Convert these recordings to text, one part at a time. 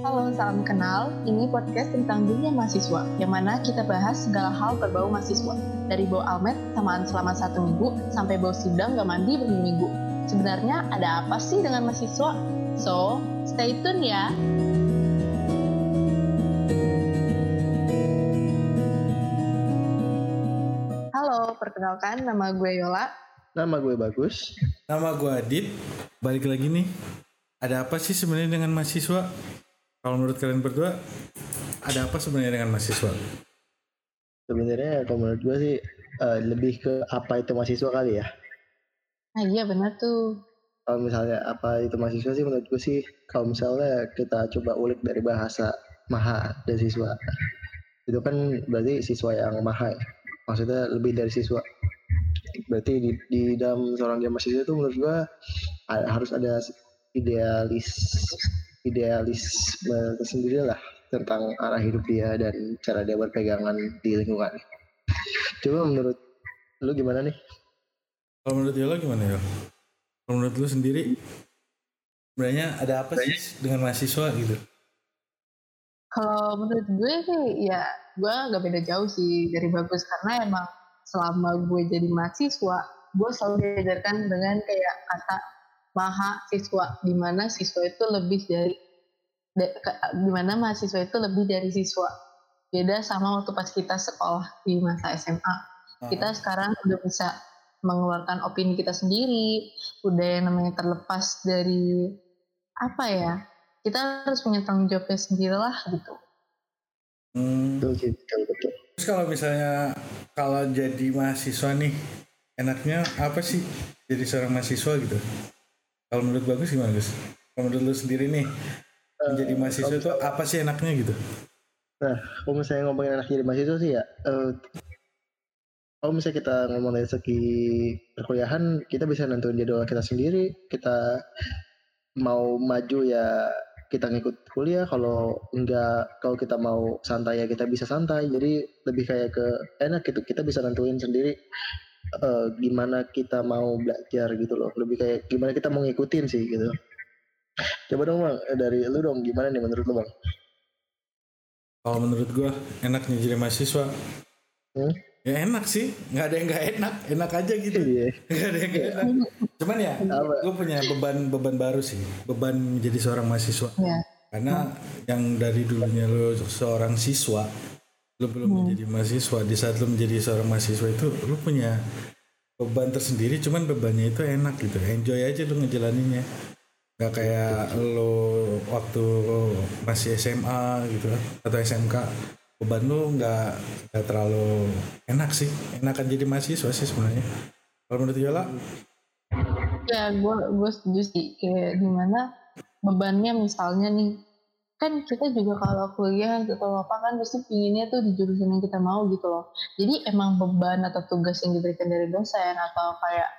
Halo, salam kenal. Ini podcast tentang dunia mahasiswa, yang mana kita bahas segala hal berbau mahasiswa. Dari bau almet, samaan selama satu minggu, sampai bau sidang gak mandi berminggu. Sebenarnya ada apa sih dengan mahasiswa? So, stay tune ya. Halo, perkenalkan nama gue Yola. Nama gue Bagus. Nama gue Adit. Balik lagi nih. Ada apa sih sebenarnya dengan mahasiswa? Kalau menurut kalian berdua, ada apa sebenarnya dengan mahasiswa? Sebenarnya kalau menurut gue sih uh, lebih ke apa itu mahasiswa kali ya. Nah iya benar tuh. Kalau misalnya apa itu mahasiswa sih menurut gue sih kalau misalnya kita coba ulik dari bahasa maha dan siswa. Itu kan berarti siswa yang maha ya. Maksudnya lebih dari siswa. Berarti di, di dalam seorang dia mahasiswa itu menurut gue harus ada idealis idealisme tersendiri lah tentang arah hidup dia dan cara dia berpegangan di lingkungan. Coba menurut lu gimana nih? Kalau menurut Yola gimana ya? Kalau menurut lu sendiri, sebenarnya ada apa sih dengan mahasiswa gitu? Kalau menurut gue sih ya gue gak beda jauh sih dari bagus karena emang selama gue jadi mahasiswa gue selalu diajarkan dengan kayak kata maha siswa di mana siswa itu lebih dari di mana mahasiswa itu lebih dari siswa. Beda sama waktu pas kita sekolah di masa SMA kita sekarang udah bisa mengeluarkan opini kita sendiri udah yang namanya terlepas dari apa ya kita harus punya tanggung jawabnya sendiri lah gitu. Hmm. betul betul. Terus kalau misalnya kalau jadi mahasiswa nih enaknya apa sih jadi seorang mahasiswa gitu kalau menurut bagus gimana Gus? Kalau menurut lu sendiri nih menjadi eh, mahasiswa itu apa sih enaknya gitu? Nah, kalau misalnya ngomongin enak jadi mahasiswa sih ya, uh, kalau misalnya kita ngomong dari segi perkuliahan, kita bisa nentuin jadwal kita sendiri. Kita mau maju ya kita ngikut kuliah. Kalau enggak, kalau kita mau santai ya kita bisa santai. Jadi lebih kayak ke enak gitu. Kita bisa nentuin sendiri uh, gimana kita mau belajar gitu loh lebih kayak gimana kita mau ngikutin sih gitu coba dong bang eh, dari lu dong gimana nih menurut lu bang kalau menurut gua enaknya jadi mahasiswa hmm? ya enak sih nggak ada yang nggak enak enak aja gitu iya. nggak ada yang nggak enak cuman ya gue punya beban beban baru sih beban menjadi seorang mahasiswa ya. karena hmm. yang dari dulunya lu seorang siswa lu belum hmm. menjadi mahasiswa. Di saat lu menjadi seorang mahasiswa itu lu punya beban tersendiri cuman bebannya itu enak gitu. Enjoy aja lu ngejalaninnya. Gak kayak lu waktu masih SMA gitu kan, atau SMK beban lu nggak nggak terlalu enak sih. Enakan jadi mahasiswa sih sebenarnya. Kalau menurut Yola? Ya gue gue setuju sih. Kayak gimana? Bebannya misalnya nih kan kita juga kalau kuliah gitu apa kan pasti pinginnya tuh di jurusan yang kita mau gitu loh jadi emang beban atau tugas yang diberikan dari dosen atau kayak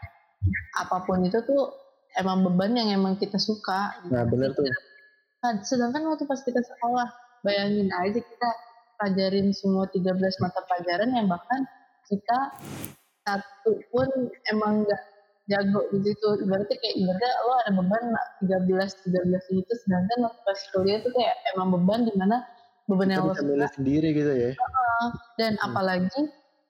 apa pun itu tuh emang beban yang emang kita suka gitu. nah benar tuh nah, sedangkan waktu pas kita sekolah bayangin aja kita pelajarin semua 13 mata pelajaran yang bahkan kita satu pun emang nggak jago gitu berarti kayak ibaratnya lo ada beban 13 13 itu sedangkan waktu pas kuliah tuh kayak emang beban di mana beban yang lo suka. sendiri gitu ya. Uh, dan hmm. apalagi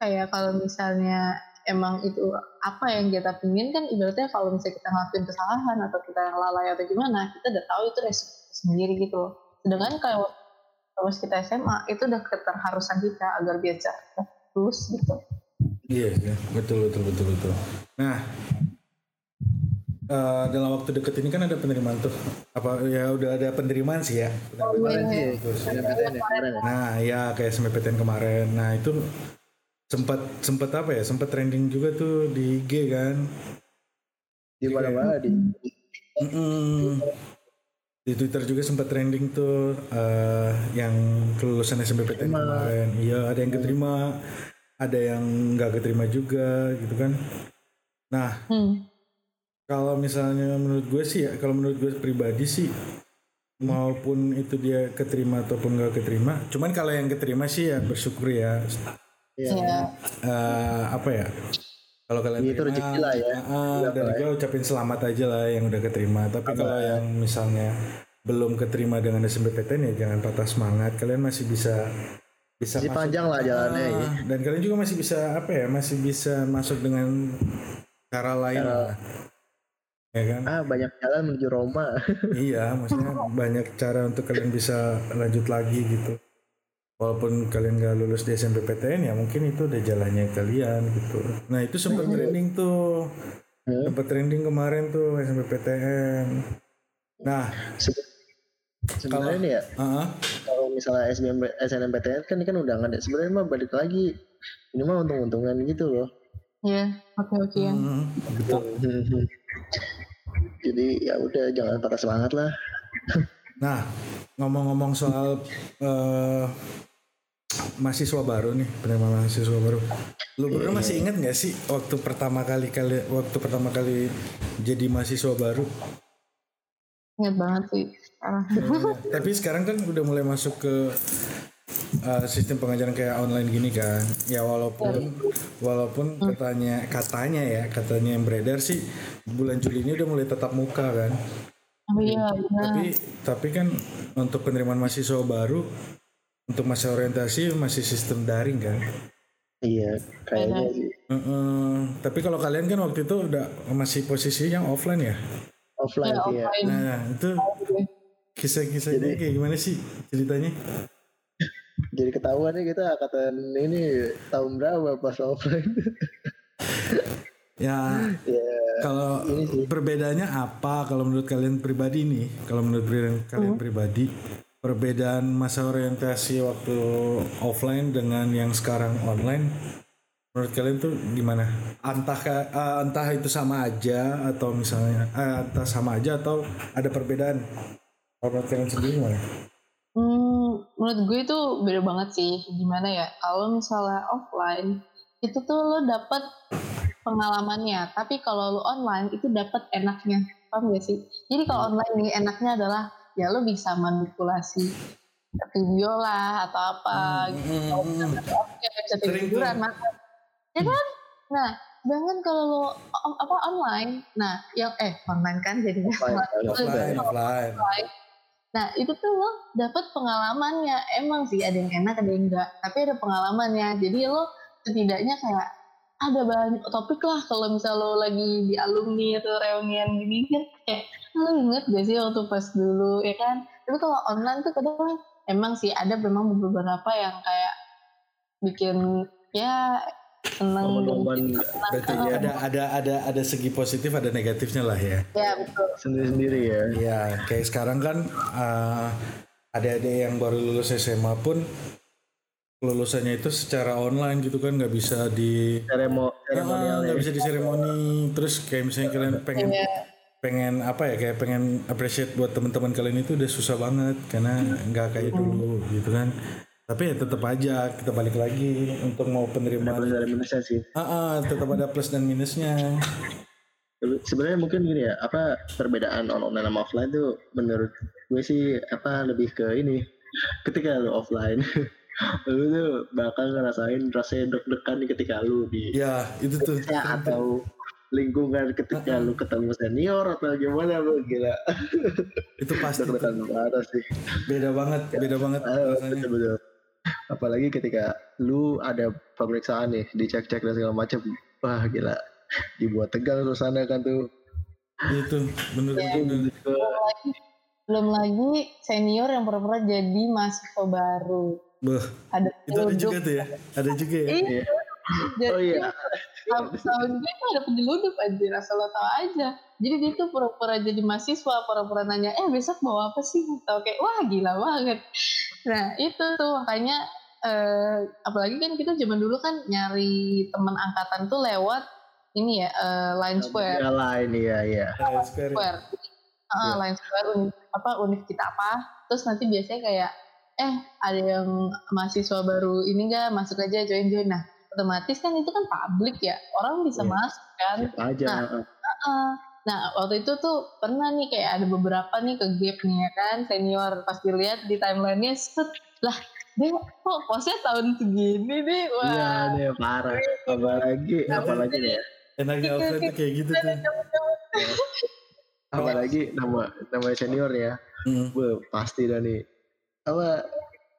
kayak kalau misalnya emang itu apa yang kita pingin kan ibaratnya kalau misalnya kita ngelakuin kesalahan atau kita lalai atau gimana kita udah tahu itu resiko sendiri gitu loh. Sedangkan kalau terus kita SMA itu udah keterharusan kita agar biasa terus gitu. Iya, iya, betul betul betul betul. Nah, uh, dalam waktu deket ini kan ada penerimaan tuh. Apa ya udah ada penerimaan sih ya. Oh, iya. Nah, ya kayak SMPTN kemarin. Nah, itu sempat sempat apa ya? Sempat trending juga tuh di IG kan. Di mana-mana di. Mm -mm. Di Twitter juga sempat trending tuh uh, yang kelulusan SMPTN kemarin. Iya, ada yang keterima ada yang nggak keterima juga gitu kan nah hmm. Kalau misalnya menurut gue sih ya kalau menurut gue pribadi sih maupun itu dia keterima ataupun nggak keterima cuman kalau yang keterima sih ya bersyukur ya. Ya. Uh, apa ya? Kalau kalian itu rezeki lah ya. uh, dan gue ucapin selamat aja lah yang udah keterima. Tapi kalau yang misalnya belum keterima dengan SMPTN ya jangan patah semangat. Kalian masih bisa bisa masih masuk, panjang lah jalannya uh, ya. dan kalian juga masih bisa apa ya masih bisa masuk dengan cara lain cara, lah ya kan ah banyak jalan menuju Roma iya maksudnya banyak cara untuk kalian bisa lanjut lagi gitu walaupun kalian gak lulus di SMPTN ya mungkin itu udah jalannya kalian gitu nah itu sempat hmm. trending tuh hmm. sempat trending kemarin tuh SMPTN nah sebenarnya ya uh-huh. kalau misalnya SBM SNMPTN kan ini kan udah nggak ada sebenarnya mah balik lagi ini mah untung-untungan gitu loh Iya, oke oke ya. Hmm, betul. Jadi ya udah jangan patah semangat lah. nah, ngomong-ngomong soal uh, mahasiswa baru nih, penerima mahasiswa baru. Lu berdua yeah. masih ingat gak sih waktu pertama kali kali waktu pertama kali jadi mahasiswa baru? Ingat banget sih sekarang. Ya, tapi sekarang kan udah mulai masuk ke uh, sistem pengajaran kayak online gini kan. Ya walaupun walaupun hmm. katanya katanya ya katanya yang beredar sih bulan Juli ini udah mulai tetap muka kan. Oh, iya, tapi tapi kan untuk penerimaan mahasiswa baru untuk masa orientasi masih sistem daring kan. Iya kayaknya sih. Uh, uh, tapi kalau kalian kan waktu itu udah masih posisi yang offline ya? Offline ya, iya. nah itu kisah-kisahnya kayak gimana sih ceritanya jadi ketahuan nih kita angkatan ini tahun berapa pas offline? Ya, ya kalau perbedaannya apa kalau menurut kalian pribadi nih? Kalau menurut kalian hmm. pribadi perbedaan masa orientasi waktu offline dengan yang sekarang online menurut kalian tuh gimana? Entah uh, entah itu sama aja atau misalnya uh, entah sama aja atau ada perbedaan? Menurut kalian sendiri gimana? Hmm, menurut gue itu beda banget sih. Gimana ya? Kalau misalnya offline itu tuh lo dapet pengalamannya, tapi kalau lo online itu dapet enaknya. Paham gak sih? Jadi kalau online nih enaknya adalah ya lo bisa manipulasi video lah atau apa hmm, gitu. Hmm, hmm. Oke, bisa tiduran makan. Ya kan? Nah, sedangkan kalau lo apa online, nah yang eh online kan jadi offline, offline, offline. offline Nah itu tuh lo dapet pengalamannya. Emang sih ada yang enak ada yang enggak. Tapi ada pengalamannya. Jadi lo setidaknya kayak ada banyak topik lah kalau misal lo lagi di alumni atau reunian gini kan kayak lo inget gak sih waktu pas dulu ya kan tapi kalau online tuh kadang emang sih ada memang beberapa yang kayak bikin ya senang momen berarti ya ada ada ada ada segi positif ada negatifnya lah ya. Ya betul. Sendiri sendiri ya. Ya kayak sekarang kan uh, ada-ada yang baru lulus SMA pun lulusannya itu secara online gitu kan nggak bisa di seremo seremonial nggak ya. bisa di seremoni terus kayak misalnya kalian pengen yeah. pengen apa ya kayak pengen appreciate buat teman-teman kalian itu udah susah banget karena nggak kayak dulu gitu kan tapi ya tetap aja kita balik lagi untuk mau penerimaan. Plus dan minusnya sih. Ah, ah tetap ada plus dan minusnya. Sebenarnya mungkin gini ya apa perbedaan online sama offline tuh menurut gue sih apa lebih ke ini. Ketika lu offline lu tuh bakal ngerasain rasanya deg-degan ketika lu di ya itu tuh. atau lingkungan ketika uh, lu ketemu senior atau gimana lu gila. Itu pasti sih. Beda banget beda banget rasanya apalagi ketika lu ada pemeriksaan nih dicek-cek dan segala macam wah gila. Dibuat tegang sana kan tuh. Itu bener ya, bener belum lagi, belum lagi senior yang pernah-pernah jadi mahasiswa baru. Beuh, ada itu ada juga tuh ya? Ada juga ya? Iya. Oh iya tahun dia tuh ada penyeludup aja asal lo tau aja jadi dia tuh pura-pura jadi mahasiswa pura-pura nanya eh besok bawa apa sih tau kayak wah gila banget Nah itu tuh makanya eh, apalagi kan kita zaman dulu kan nyari teman angkatan tuh lewat ini ya uh, Line Square. Ya lain iya iya. Line Square. Square. Uh, yeah. Line Square univ, apa univ kita apa? Terus nanti biasanya kayak eh ada yang mahasiswa baru ini enggak masuk aja join join. Nah otomatis kan itu kan publik ya orang bisa yeah. masuk kan. Siapa aja. Nah, uh, uh, Nah waktu itu tuh pernah nih kayak ada beberapa nih ke gap nih ya kan senior. Pas dilihat di timelinenya set. Lah dia kok posnya tahun segini nih? Wah. Iya nih parah. Apalagi apalagi nih ya. Enaknya offline tuh kayak gitu tuh. Apalagi nama nama senior ya. Hmm. gue pasti dah nih. Apa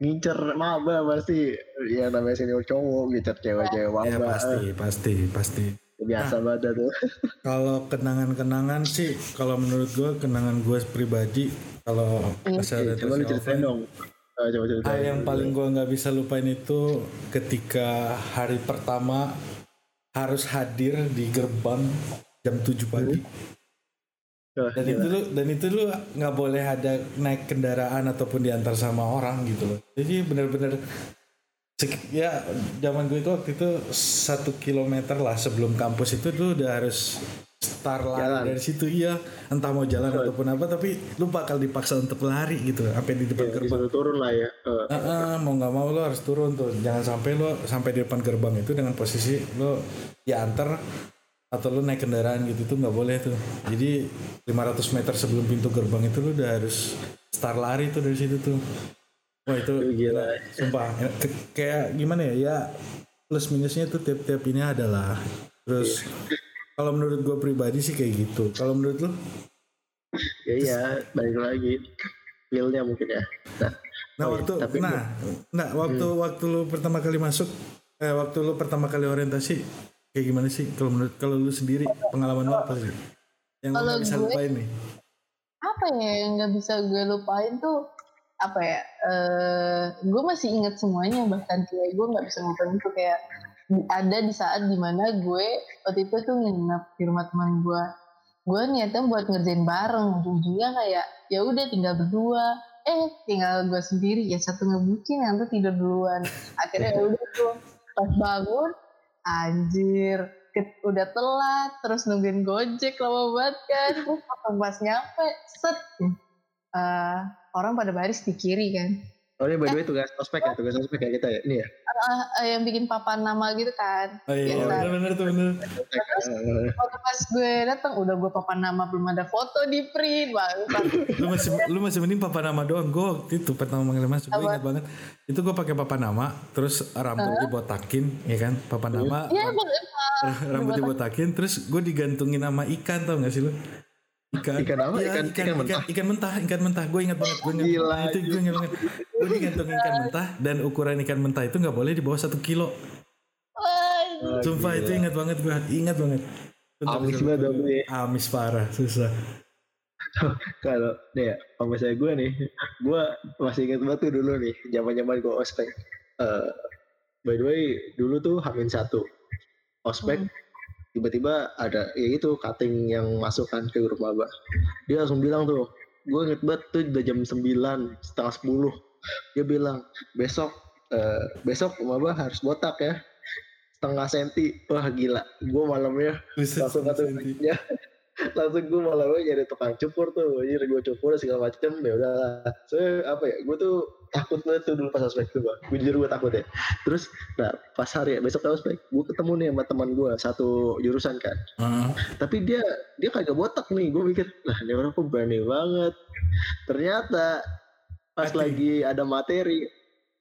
ngincer maba pasti ya namanya senior cowok ngincer cewek-cewek ya, pasti pasti pasti. Biasa nah, banget tuh. kalau kenangan-kenangan sih kalau menurut gue kenangan gue pribadi kalau iya. coba lu ceritain dong. Uh, coba coba Hal yang paling gue nggak bisa lupain itu ketika hari pertama harus hadir di gerbang jam 7 pagi. Oh, dan itu lu dan itu lu nggak boleh ada naik kendaraan ataupun diantar sama orang gitu loh. Jadi benar-benar ya zaman gue itu waktu itu satu kilometer lah sebelum kampus itu tuh udah harus start lari jalan. dari situ iya entah mau jalan Betul. ataupun apa tapi lu bakal dipaksa untuk lari gitu sampai di depan ya, gerbang turun lah ya uh, uh, uh, mau nggak mau lu harus turun tuh jangan sampai lu sampai di depan gerbang itu dengan posisi lu ya antar atau lu naik kendaraan gitu tuh nggak boleh tuh jadi 500 meter sebelum pintu gerbang itu lu udah harus start lari tuh dari situ tuh Wah itu gila. Sumpah. Kayak gimana ya? Ya plus minusnya tuh tiap-tiap ini adalah. Terus kalau menurut gue pribadi sih kayak gitu. Kalau menurut lo? Ya iya, balik lagi. Feelnya mungkin ya. Nah, nah oh, waktu tapi nah, nah waktu hmm. waktu lu pertama kali masuk eh waktu lu pertama kali orientasi kayak gimana sih? Kalau menurut kalau lu sendiri pengalaman lu apa sih? Yang lu bisa gue, lupain nih. Apa ya yang nggak bisa gue lupain tuh apa ya uh, gue masih inget semuanya. Bahkan kayak gue nggak bisa ngumpulin itu kayak ada di saat di mana gue waktu itu tuh nginep di rumah teman gue. Gue niatnya buat ngerjain bareng. Ujungnya kayak ya udah tinggal berdua. Eh tinggal gue sendiri. Ya satu ngebucin yang tuh tidur duluan. Akhirnya ya udah tuh pas bangun anjir udah telat terus nungguin gojek lama banget kan terus pas nyampe set uh, orang pada baris di kiri kan. Oh ini by the way tugas ospek ya, tugas ospek ya kita ya, ini ya? Uh, uh, yang bikin papan nama gitu kan. Oh iya, bener-bener tuh bener. Terus waktu pas gue datang udah gue papan nama belum ada foto di print bang. lu masih lu masih mending papan nama doang. Gue waktu itu pertama manggil mas, gue ingat banget. Itu gue pakai papan nama, terus rambut uh? dibotakin, ya kan? Papan nama. Iya, rambut dibotakin, terus gue digantungin nama ikan tau gak sih lu? Ikan. Ikan apa? Ya, ikan, ikan, ikan, mentah. ikan, ikan mentah ikan mentah. Gue ingat banget gue ingat Gila, itu gue ingat banget. Gue digantung ikan mentah dan ukuran ikan mentah itu nggak boleh di bawah satu kilo. Oh, sumpah gila. itu ingat banget gue ingat banget. Bentar, amis banget dong gue amis parah susah. Kalau nih ya kalau saya gue nih gue masih ingat banget tuh dulu nih zaman zaman gue ospek. Uh, by the way dulu tuh hamin satu. Ospek hmm tiba-tiba ada ya itu cutting yang masuk kan ke grup maba dia langsung bilang tuh gue inget banget tuh udah jam 9 setengah 10 dia bilang besok uh, besok maba harus botak ya. Setengah senti. Wah gila. Gue malamnya langsung kata ya langsung gue malah gue nyari tukang cukur tuh jadi gue cukur segala macem ya udah so apa ya gue tuh takut banget tuh dulu pas ospek tuh gue gue jujur gue takut ya. Terus nah pas hari ya besok ospek gue ketemu nih sama teman gue satu jurusan kan. Uh. tapi dia dia kagak botak nih gue mikir nah ini orang kok berani banget. Ternyata pas Ati. lagi ada materi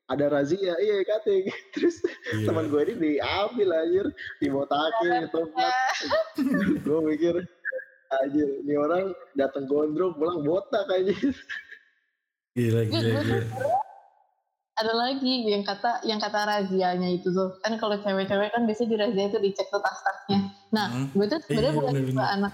ada razia iya cutting. Terus yeah. teman gue ini diambil anjir dibotakin gitu gue mikir aja ini orang datang gondrong pulang botak aja gila gila gila. ada lagi yang kata yang kata razianya itu tuh. Kan kalau cewek-cewek kan biasanya di razia itu dicek tuh tas-tasnya. Nah hmm. gue tuh sebenarnya iya, bukan tipe anak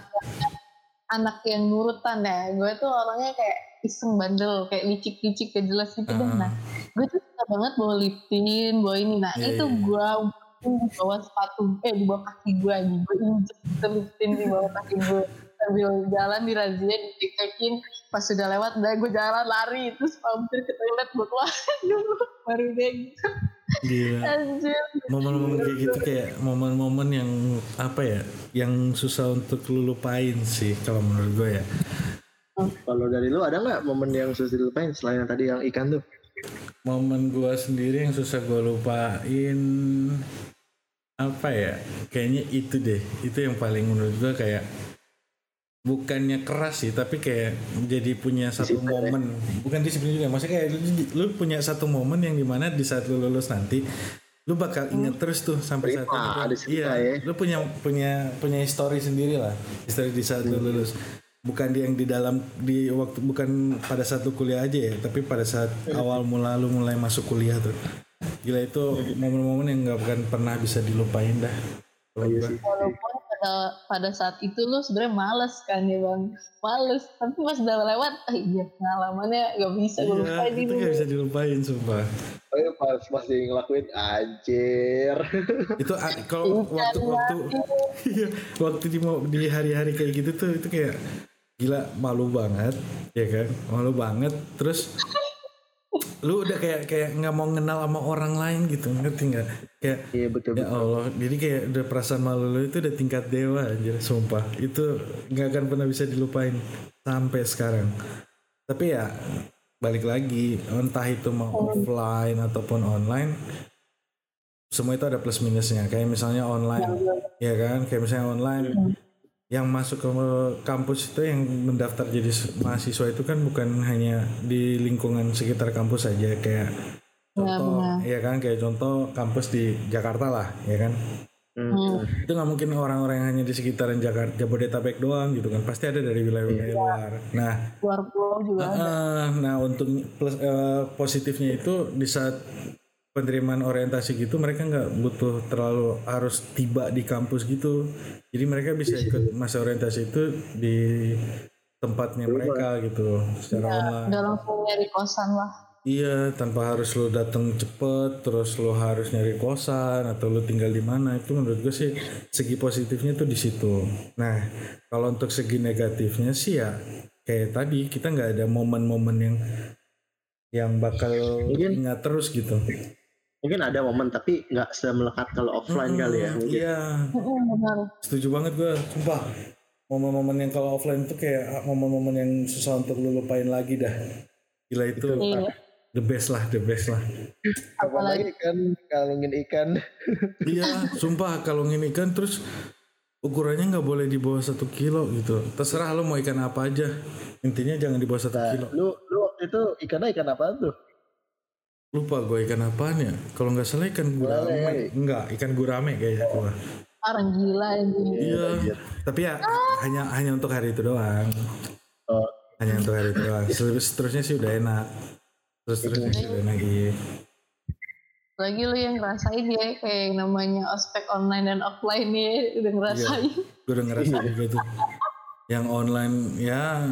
anak yang nurutan ya. Gue tuh orangnya kayak iseng bandel kayak licik-licik gak jelas gitu uh. nah gue tuh suka banget bawa liptin bawa ini. Nah yeah, itu yeah. gue bawa sepatu eh di bawah kaki gue aja gue injek liptin di bawah kaki gue sambil jalan di razia dicek-cekin pas sudah lewat udah gue jalan lari terus mampir ke toilet buat keluarin dulu baru deh gitu Momen-momen kayak gitu kayak momen-momen yang apa ya, yang susah untuk lu lupain sih kalau menurut gue ya. Kalau dari lu ada nggak momen yang susah dilupain selain yang tadi yang ikan tuh? Momen gue sendiri yang susah gue lupain apa ya? Kayaknya itu deh, itu yang paling menurut gue kayak bukannya keras sih tapi kayak jadi punya satu disiplin. momen. Ya? bukan disiplin juga maksudnya kayak lu, lu punya satu momen yang di mana di saat lu lulus nanti lu bakal inget hmm. terus tuh sampai saat itu. iya ya. lu punya punya punya histori sendiri lah histori di saat hmm. lu lulus. Bukan yang di dalam di waktu bukan pada saat lu kuliah aja ya tapi pada saat awal mula lu mulai masuk kuliah tuh. Gila itu momen-momen yang nggak akan pernah bisa dilupain dah. Walaupun pada pada saat itu lu sebenarnya males kan ya bang. Males. Tapi pas udah lewat ah iya pengalamannya gak bisa gue iya, lupain itu gak bisa dilupain sumpah. Oh iya pas masih ngelakuin anjir. Itu kalau waktu waktu iya waktu di di hari-hari kayak gitu tuh itu kayak gila malu banget ya kan? Malu banget. Terus lu udah kayak kayak nggak mau kenal sama orang lain gitu ngerti nggak kayak iya betul ya Allah. Jadi kayak udah perasaan malu lu itu udah tingkat dewa anjir. Sumpah. Itu nggak akan pernah bisa dilupain sampai sekarang. Tapi ya balik lagi entah itu mau offline ataupun online semua itu ada plus minusnya. Kayak misalnya online ya kan? Kayak misalnya online yang masuk ke kampus itu yang mendaftar jadi mahasiswa itu kan bukan hanya di lingkungan sekitar kampus saja kayak ya, contoh ya, kan? Kayak contoh kampus di Jakarta lah ya kan? Hmm. itu nggak mungkin orang-orang yang hanya di sekitaran Jakarta Jabodetabek doang gitu kan. Pasti ada dari wilayah-wilayah ya. luar. Nah luar pulau juga uh, ada. nah untuk plus uh, positifnya itu di saat penerimaan orientasi gitu mereka nggak butuh terlalu harus tiba di kampus gitu. Jadi mereka bisa ikut masa orientasi itu di tempatnya mereka gitu secara ya, online. udah langsung nyari kosan lah iya tanpa harus lo datang cepet terus lo harus nyari kosan atau lo tinggal di mana itu menurut gue sih segi positifnya tuh di situ. Nah kalau untuk segi negatifnya sih ya kayak tadi kita nggak ada momen-momen yang yang bakal ingat terus gitu. Mungkin ada momen tapi nggak melekat kalau offline hmm, kali ya mungkin. iya. Setuju banget gue sumpah. Momen-momen yang kalau offline itu kayak momen-momen yang susah untuk lu lupain lagi dah. Gila itu. Iya. The best lah the best lah. Apalagi kan kalungin ikan. Iya sumpah kalungin ikan terus ukurannya nggak boleh di bawah satu kilo gitu. Terserah lo mau ikan apa aja. Intinya jangan di bawah satu nah, kilo. lu lu waktu itu ikannya ikan apa tuh? Lupa gue ikan apaan ya. Kalau nggak salah ikan gurame. Enggak ikan gurame kayaknya gue orang gila ini. Iya. Tapi ya hanya hanya untuk hari itu doang. Oh. hanya untuk hari itu doang. Seterusnya sih udah enak terus enak iya lagi. Lu yang ngerasain ya kayak yang namanya ospek online dan offline ya udah ngerasain. Iya, gue udah ngerasain juga tuh. Yang online ya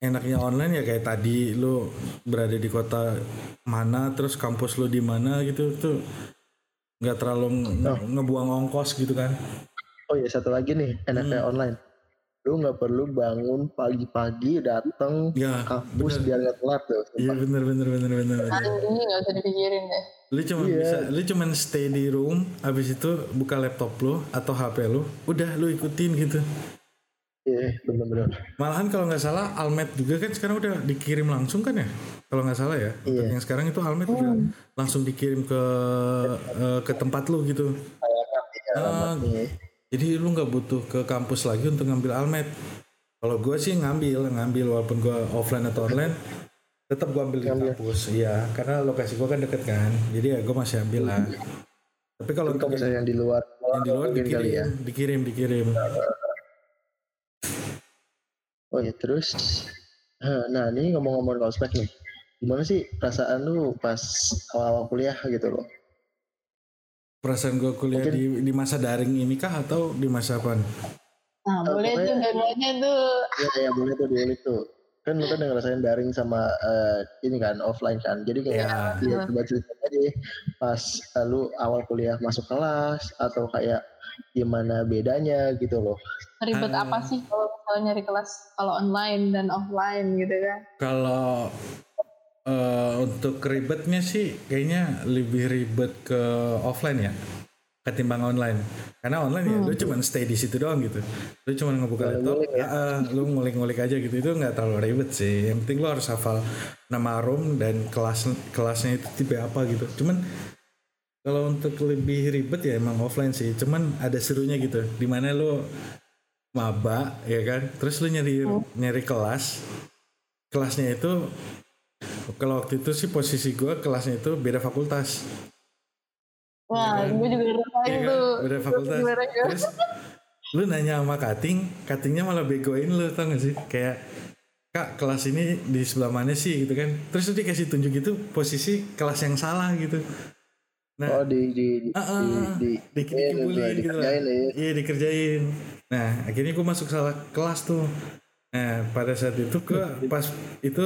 enaknya online ya kayak tadi lu berada di kota mana terus kampus lu di mana gitu tuh nggak terlalu oh. ngebuang ongkos gitu kan. Oh ya satu lagi nih enaknya hmm. online lu nggak perlu bangun pagi-pagi datang ya, kampus bener. biar nggak telat tuh iya bener bener bener bener ini nggak usah dipikirin deh lu cuma yeah. bisa lu cuma stay di room habis itu buka laptop lu atau hp lu udah lu ikutin gitu Iya, benar-benar. Malahan kalau nggak salah Almet juga kan sekarang udah dikirim langsung kan ya? Kalau nggak salah ya. Iya. Yang sekarang itu Almet oh. udah langsung dikirim ke uh, ke tempat lu gitu. Uh, jadi lu nggak butuh ke kampus lagi untuk ngambil Almet. Kalau gue sih ngambil, ngambil walaupun gue offline atau online, tetap gue ambil di kampus. Iya, karena lokasi gue kan deket kan. Jadi ya gue masih ambil lah. Tapi kalau untuk yang di luar, yang di luar dikirim, ya. dikirim, dikirim. Oh ya terus, nah ini ngomong-ngomong ospek nih, gimana sih perasaan lu pas awal-awal kuliah gitu loh? Perasaan gue kuliah Mungkin, di, di masa daring ini kah atau di masa apa? Nah, uh, boleh tuh, dua tuh. Iya, ya, boleh tuh, boleh tuh. Kan lu kan udah ngerasain daring sama uh, ini kan, offline kan. Jadi kayak ya, ya coba cerita aja pas uh, lu awal kuliah masuk kelas atau kayak gimana bedanya gitu loh. Ribet uh, apa sih kalau nyari kelas kalau online dan offline gitu kan? Kalau uh, untuk ribetnya sih kayaknya lebih ribet ke offline ya ketimbang online karena online ya hmm. lu cuma stay di situ doang gitu lu cuma ngebuka laptop ya. uh, lu ngulik-ngulik aja gitu itu nggak terlalu ribet sih yang penting lu harus hafal nama room dan kelas kelasnya itu tipe apa gitu cuman kalau untuk lebih ribet ya emang offline sih cuman ada serunya gitu di mana lo maba ya kan terus lo nyari oh. nyari kelas kelasnya itu kalau waktu itu sih posisi gue kelasnya itu beda fakultas wah ya kan? gue juga ngerasain ya kan? tuh beda fakultas terus lu nanya sama cutting cuttingnya malah begoin lu tau gak sih kayak kak kelas ini di sebelah mana sih gitu kan terus dia dikasih tunjuk gitu posisi kelas yang salah gitu Nah, oh di di di uh, uh, di, di, di, di, di, di, di, gitu lah. Ya. Iya dikerjain. Nah akhirnya gue masuk salah kelas tuh. Nah pada saat itu ke pas itu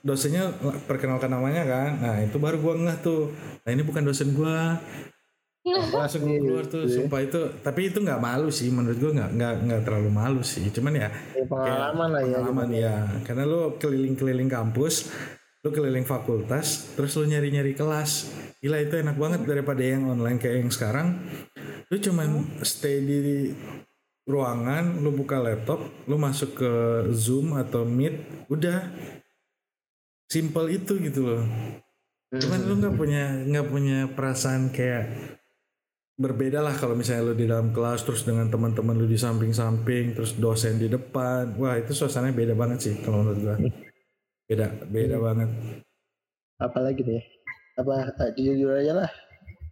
dosennya perkenalkan namanya kan. Nah itu baru gue ngeh tuh. Nah ini bukan dosen gue. langsung gue keluar tuh iya. sumpah itu tapi itu nggak malu sih menurut gue nggak nggak nggak terlalu malu sih cuman ya, ya pengalaman lah ya pengalaman ya karena lo keliling-keliling kampus lo keliling fakultas terus lo nyari-nyari kelas gila itu enak banget daripada yang online kayak yang sekarang lo cuman stay di ruangan lo buka laptop lo masuk ke zoom atau meet udah. Simple itu gitu loh. Cuman lo nggak punya nggak punya perasaan kayak berbeda lah kalau misalnya lu di dalam kelas terus dengan teman-teman lu di samping-samping terus dosen di depan. Wah itu suasananya beda banget sih kalau menurut gua. Beda beda hmm. banget. Apalagi deh apa eh, jujur aja lah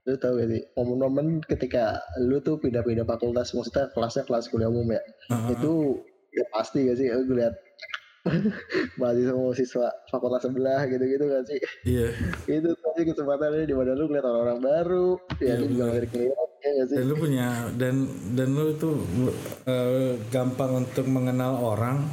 lu tau gak sih momen-momen ketika lu tuh pindah-pindah fakultas maksudnya kelasnya kelas kuliah umum ya uh -huh. itu ya pasti gak sih gue lihat mahasiswa mahasiswa fakultas sebelah gitu-gitu kan sih? Iya. Itu tadi kesempatannya di mana lu ngeliat orang-orang baru ya lu juga dari kelihatan ya sih? Dan lu punya dan dan lu itu uh, gampang untuk mengenal orang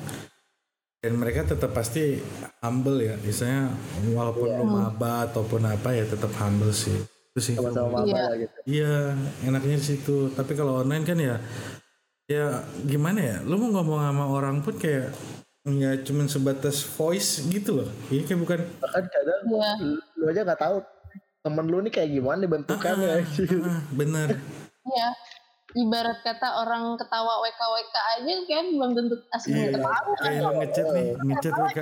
dan mereka tetap pasti humble ya misalnya walaupun yeah. lu maba ataupun apa ya tetap humble sih itu sih. Sama-sama iya. gitu. Iya enaknya di situ. Tapi kalau online kan ya ya gimana ya? Lu mau ngomong sama orang pun kayak ya cuma sebatas voice gitu loh. Ini kayak bukan. Kan kadang ya. lu aja nggak tahu temen lu nih kayak gimana bentukannya ah, ah, ah, bener. Iya. Ibarat kata orang ketawa WK WK aja kan belum tentu asli. Iya, ketawa kayak lu ngechat nih ngechat WK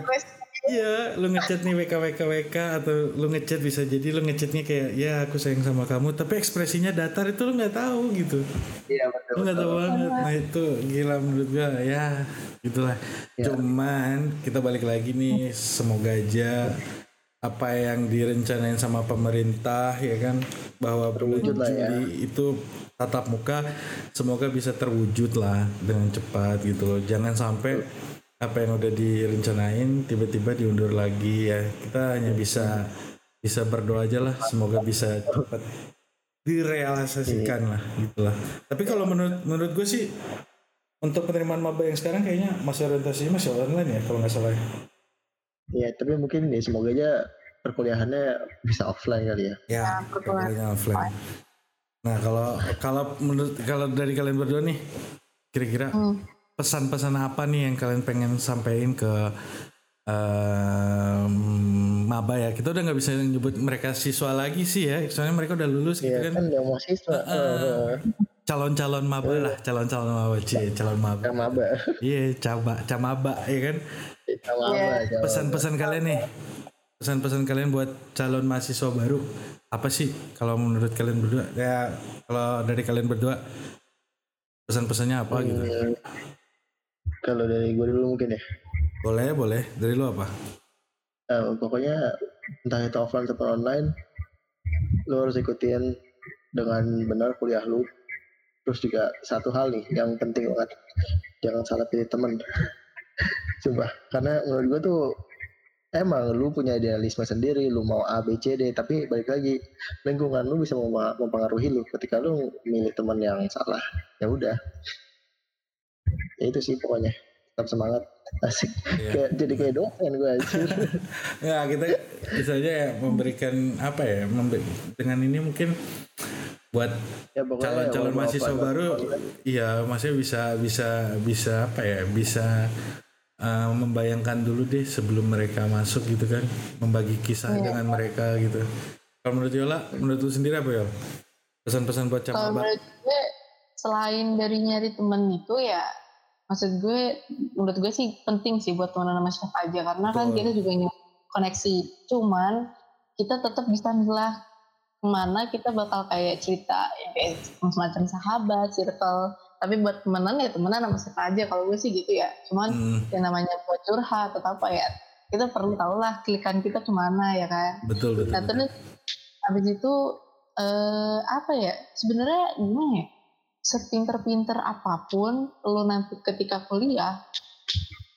Iya, lu ngechat nih WK WK WK atau lu ngechat bisa jadi lu ngechatnya kayak ya aku sayang sama kamu, tapi ekspresinya datar itu lu nggak tahu gitu. Iya betul. Lu nggak tahu banget. Nah itu gila menurut gua ya gitulah. Ya. Cuman kita balik lagi nih, semoga aja apa yang direncanain sama pemerintah ya kan bahwa terwujud lah ya. itu tatap muka semoga bisa terwujud lah dengan cepat gitu loh. Jangan sampai apa yang udah direncanain tiba-tiba diundur lagi ya. Kita hanya bisa bisa berdoa aja lah semoga bisa cepat direalisasikan lah gitulah tapi kalau menurut menurut gue sih untuk penerimaan maba yang sekarang kayaknya masih orientasinya masih online ya kalau nggak salah ya. Tapi mungkin nih semoga aja perkuliahannya bisa offline kali ya. Ya, ya perkuliahan offline. Nah kalau kalau menurut kalau dari kalian berdua nih kira-kira hmm pesan-pesan apa nih yang kalian pengen sampaikan ke um, maba ya? Kita udah nggak bisa nyebut mereka siswa lagi sih ya. Soalnya mereka udah lulus gitu iya, kan, kan udah mahasiswa uh, uh, calon-calon maba lah. Calon-calon maba cie calon maba. maba. Iya coba camaba ya kan? Iya. pesan-pesan kalian nih. Pesan-pesan kalian buat calon mahasiswa baru. Apa sih kalau menurut kalian berdua? Ya kalau dari kalian berdua pesan-pesannya apa gitu? Hmm. Kalau dari gue dulu mungkin ya. Boleh, boleh. Dari lu apa? Uh, pokoknya entah itu offline atau online, lu harus ikutin dengan benar kuliah lu. Terus juga satu hal nih yang penting banget, jangan salah pilih teman. Coba, karena menurut gue tuh emang lu punya idealisme sendiri, lu mau A, B, C, D, tapi balik lagi lingkungan lu bisa mempengaruhi lu. Ketika lu milih teman yang salah, ya udah ya itu sih pokoknya. Tetap semangat. Asik. Iya. kayak jadi kayak dosen gue aja ya kita bisa aja ya memberikan apa ya memberi, dengan ini mungkin buat ya, calon-calon ya, mahasiswa baru iya maksudnya bisa bisa bisa apa ya bisa uh, membayangkan dulu deh sebelum mereka masuk gitu kan membagi kisah ya. dengan mereka gitu. Kalau menurut Yola menurut lu sendiri apa ya pesan-pesan buat calon kalau menurut gue selain dari nyari temen itu ya maksud gue menurut gue sih penting sih buat teman sama siapa aja. Karena kan kita juga nyari koneksi. Cuman kita tetap bisa milah ke mana kita bakal kayak cerita ya kayak semacam sahabat circle. Tapi buat temenan ya temenan sama siapa aja. Kalau gue sih gitu ya. Cuman hmm. yang namanya buat curhat atau apa ya kita perlu tahu lah klikan kita ke mana ya kan? Betul betul nah terus habis itu eh, apa ya? Sebenarnya gimana ya sepinter-pinter apa pun lu nanti ketika kuliah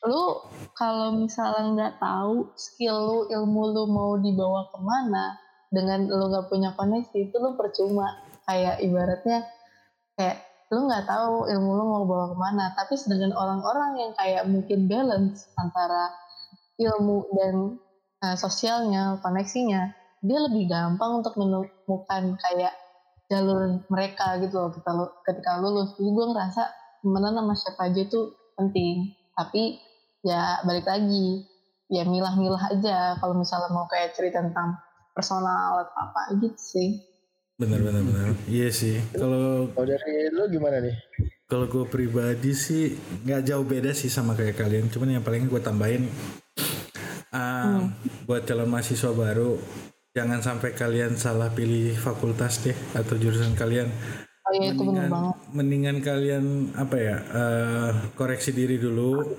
lu kalau misalnya nggak tahu skill lu ilmu lu mau dibawa ke mana dengan lu nggak punya koneksi itu lu percuma. Kayak ibaratnya kayak lu nggak tahu ilmu lu mau bawa ke mana. Tapi sedangkan orang-orang yang kayak mungkin balance antara ilmu dan uh, sosialnya koneksinya dia lebih gampang untuk menemukan kayak jalur mereka gitu loh ketika, ketika lulus. Jadi gue ngerasa temenan sama siapa aja itu penting. Tapi ya balik lagi ya milah-milah aja. Kalau misalnya mau kayak cerita tentang personal atau apa gitu sih. Bener bener bener iya sih. Kalau kalau dari lu gimana nih? kalau gue pribadi sih nggak jauh beda sih sama kayak kalian. Cuman yang paling gue tambahin uh, hmm. buat calon mahasiswa baru jangan sampai kalian salah pilih fakultas deh atau jurusan kalian oh, iya, itu mendingan, mendingan kalian apa ya uh, koreksi diri dulu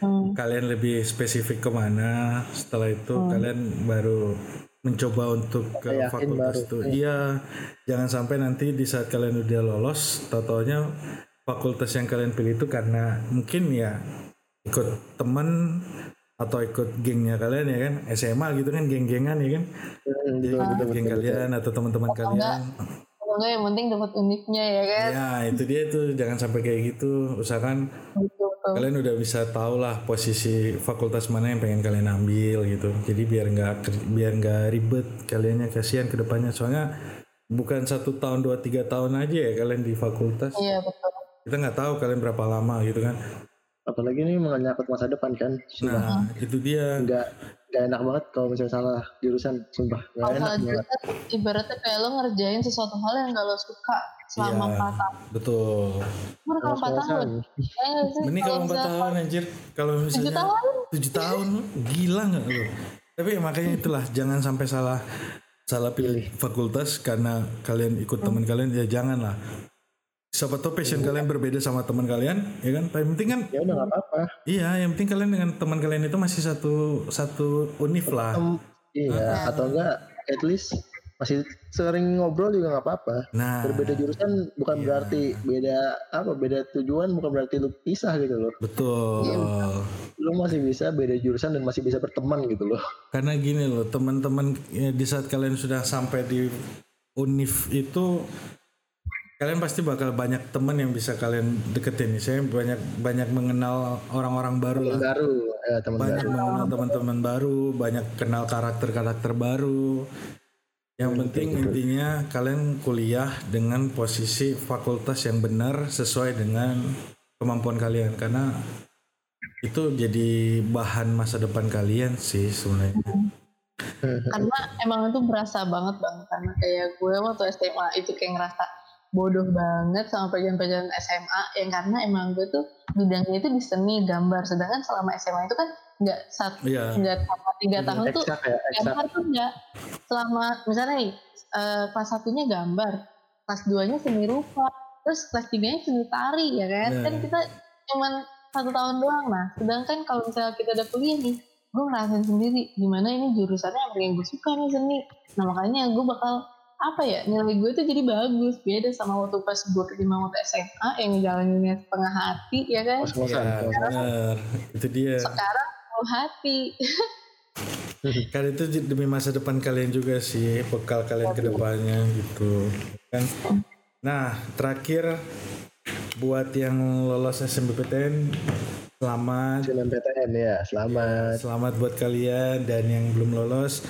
hmm. kalian lebih spesifik ke mana setelah itu hmm. kalian baru mencoba untuk ke Yakin fakultas itu hmm. iya jangan sampai nanti di saat kalian udah lolos totalnya fakultas yang kalian pilih itu karena mungkin ya ikut teman atau ikut gengnya kalian ya kan? SMA gitu kan geng-gengan ya kan? Hmm, jadi betul, ikut geng kalian atau teman-teman kalian. enggak yang penting dapat uniknya ya kan? Ya itu dia tuh jangan sampai kayak gitu. Usahakan betul, betul. kalian udah bisa tahu lah posisi fakultas mana yang pengen kalian ambil gitu. Jadi biar nggak biar nggak ribet kaliannya kasihan ke depannya soalnya bukan satu tahun dua tiga tahun aja ya kalian di fakultas. Iya betul. Kita nggak tahu kalian berapa lama gitu kan apalagi ini menyangkut masa depan kan. Sudah nah, itu dia. Nggak nggak enak banget kalau misalnya salah jurusan sumpah. Nggak enak banget. ibaratnya kayak lo ngerjain sesuatu hal yang gak lo suka selama ya, 4 tahun. betul. Bener kalau 4 tahun. ini kalau 4 tahun anjir. Kalau misalnya 7 tahun? 7 tahun gila nggak lo tapi makanya itulah jangan sampai salah salah pilih fakultas karena kalian ikut teman kalian ya jangan lah siapa tahu passion kalian berbeda sama teman kalian ya kan? Yang penting kan ya udah apa-apa. Iya yang penting kalian dengan teman kalian itu masih satu satu univ lah. Iya nah. atau enggak at least masih sering ngobrol juga nggak apa-apa. Nah. Berbeda jurusan bukan iya. berarti beda apa beda tujuan bukan berarti lu pisah gitu loh. Betul. Ya, lu masih bisa beda jurusan dan masih bisa berteman gitu loh. Karena gini loh teman-teman ya, di saat kalian sudah sampai di univ itu kalian pasti bakal banyak teman yang bisa kalian deketin nih. Saya banyak banyak mengenal orang-orang baru teman lah. Baru, ya, teman banyak baru. mengenal teman-teman baru, banyak kenal karakter-karakter baru. Yang penting gitu. intinya kalian kuliah dengan posisi fakultas yang benar sesuai dengan kemampuan kalian karena itu jadi bahan masa depan kalian sih sebenarnya. Karena emang itu berasa banget bang karena kayak gue waktu SMA itu kayak ngerasa bodoh banget sama pelajaran-pelajaran SMA yang karena emang gue tuh bidangnya itu di seni gambar. Sedangkan selama SMA itu kan nggak satu yeah. nggak sama tiga tahun tuh ya, gambar tuh nggak. Selama misalnya nih uh, kelas satunya gambar kelas duanya seni rupa terus kelas tiganya seni tari ya kan? Yeah. kan kita cuman satu tahun doang nah sedangkan kalau misalnya kita udah kuliah nih gue ngerasain sendiri gimana ini jurusannya yang gue suka nih seni. Nah makanya gue bakal apa ya nilai gue tuh jadi bagus. Beda sama waktu pas gue keterima waktu SMA yang jalaninnya setengah hati ya kan? Ya, benar itu dia. sekarang full hati. Kan itu demi masa depan kalian juga sih bekal kalian ke depannya gitu kan? Nah terakhir buat yang lolos SNMPTN selamat. SNMPTN ya selamat. Selamat buat kalian dan yang belum lolos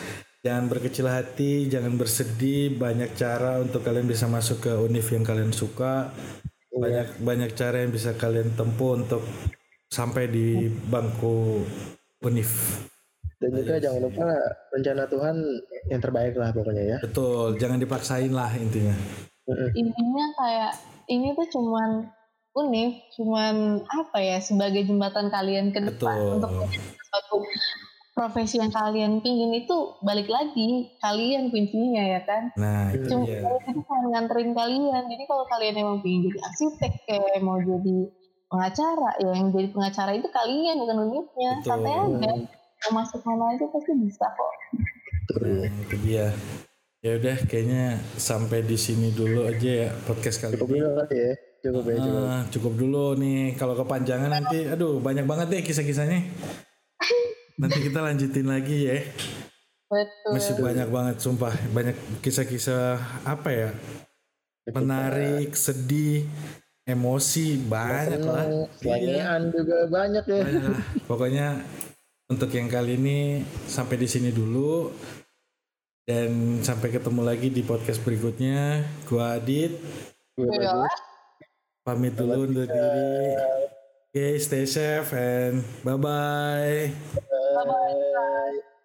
Jangan berkecil hati, jangan bersedih. Banyak cara untuk kalian bisa masuk ke univ yang kalian suka. Iya. Banyak yeah. banyak cara yang bisa kalian tempuh untuk sampai di bangku univ. Dan juga jangan lupa rencana Tuhan yang terbaik lah pokoknya ya. Betul, jangan dipaksain lah intinya. Intinya kayak ini tuh cuman univ, cuman apa ya sebagai jembatan kalian ke depan Betul. untuk suatu profesi yang kalian pingin itu balik lagi kalian kuncinya ya kan nah itu cuma iya. itu kan nganterin kalian jadi kalau kalian emang pingin jadi arsitek kayak mau jadi pengacara ya yang jadi pengacara itu kalian bukan unitnya santai aja mau masuk mana aja pasti bisa kok nah, itu dia Ya udah kayaknya sampai di sini dulu aja ya podcast kali cukup ini. Dulu ya. Cukup ya, cukup. Uh, cukup dulu nih. Kalau kepanjangan nanti aduh banyak banget deh kisah-kisahnya. Nanti kita lanjutin lagi ya. Betul. Masih banyak banget sumpah, banyak kisah-kisah apa ya? Menarik, sedih, emosi banyak lah. Selangean iya. juga banyak ya. Banyak lah. Pokoknya untuk yang kali ini sampai di sini dulu dan sampai ketemu lagi di podcast berikutnya. Gua Adit. Gua Pamit dulu undur diri. Oke, okay, stay safe and bye-bye. Bye-bye.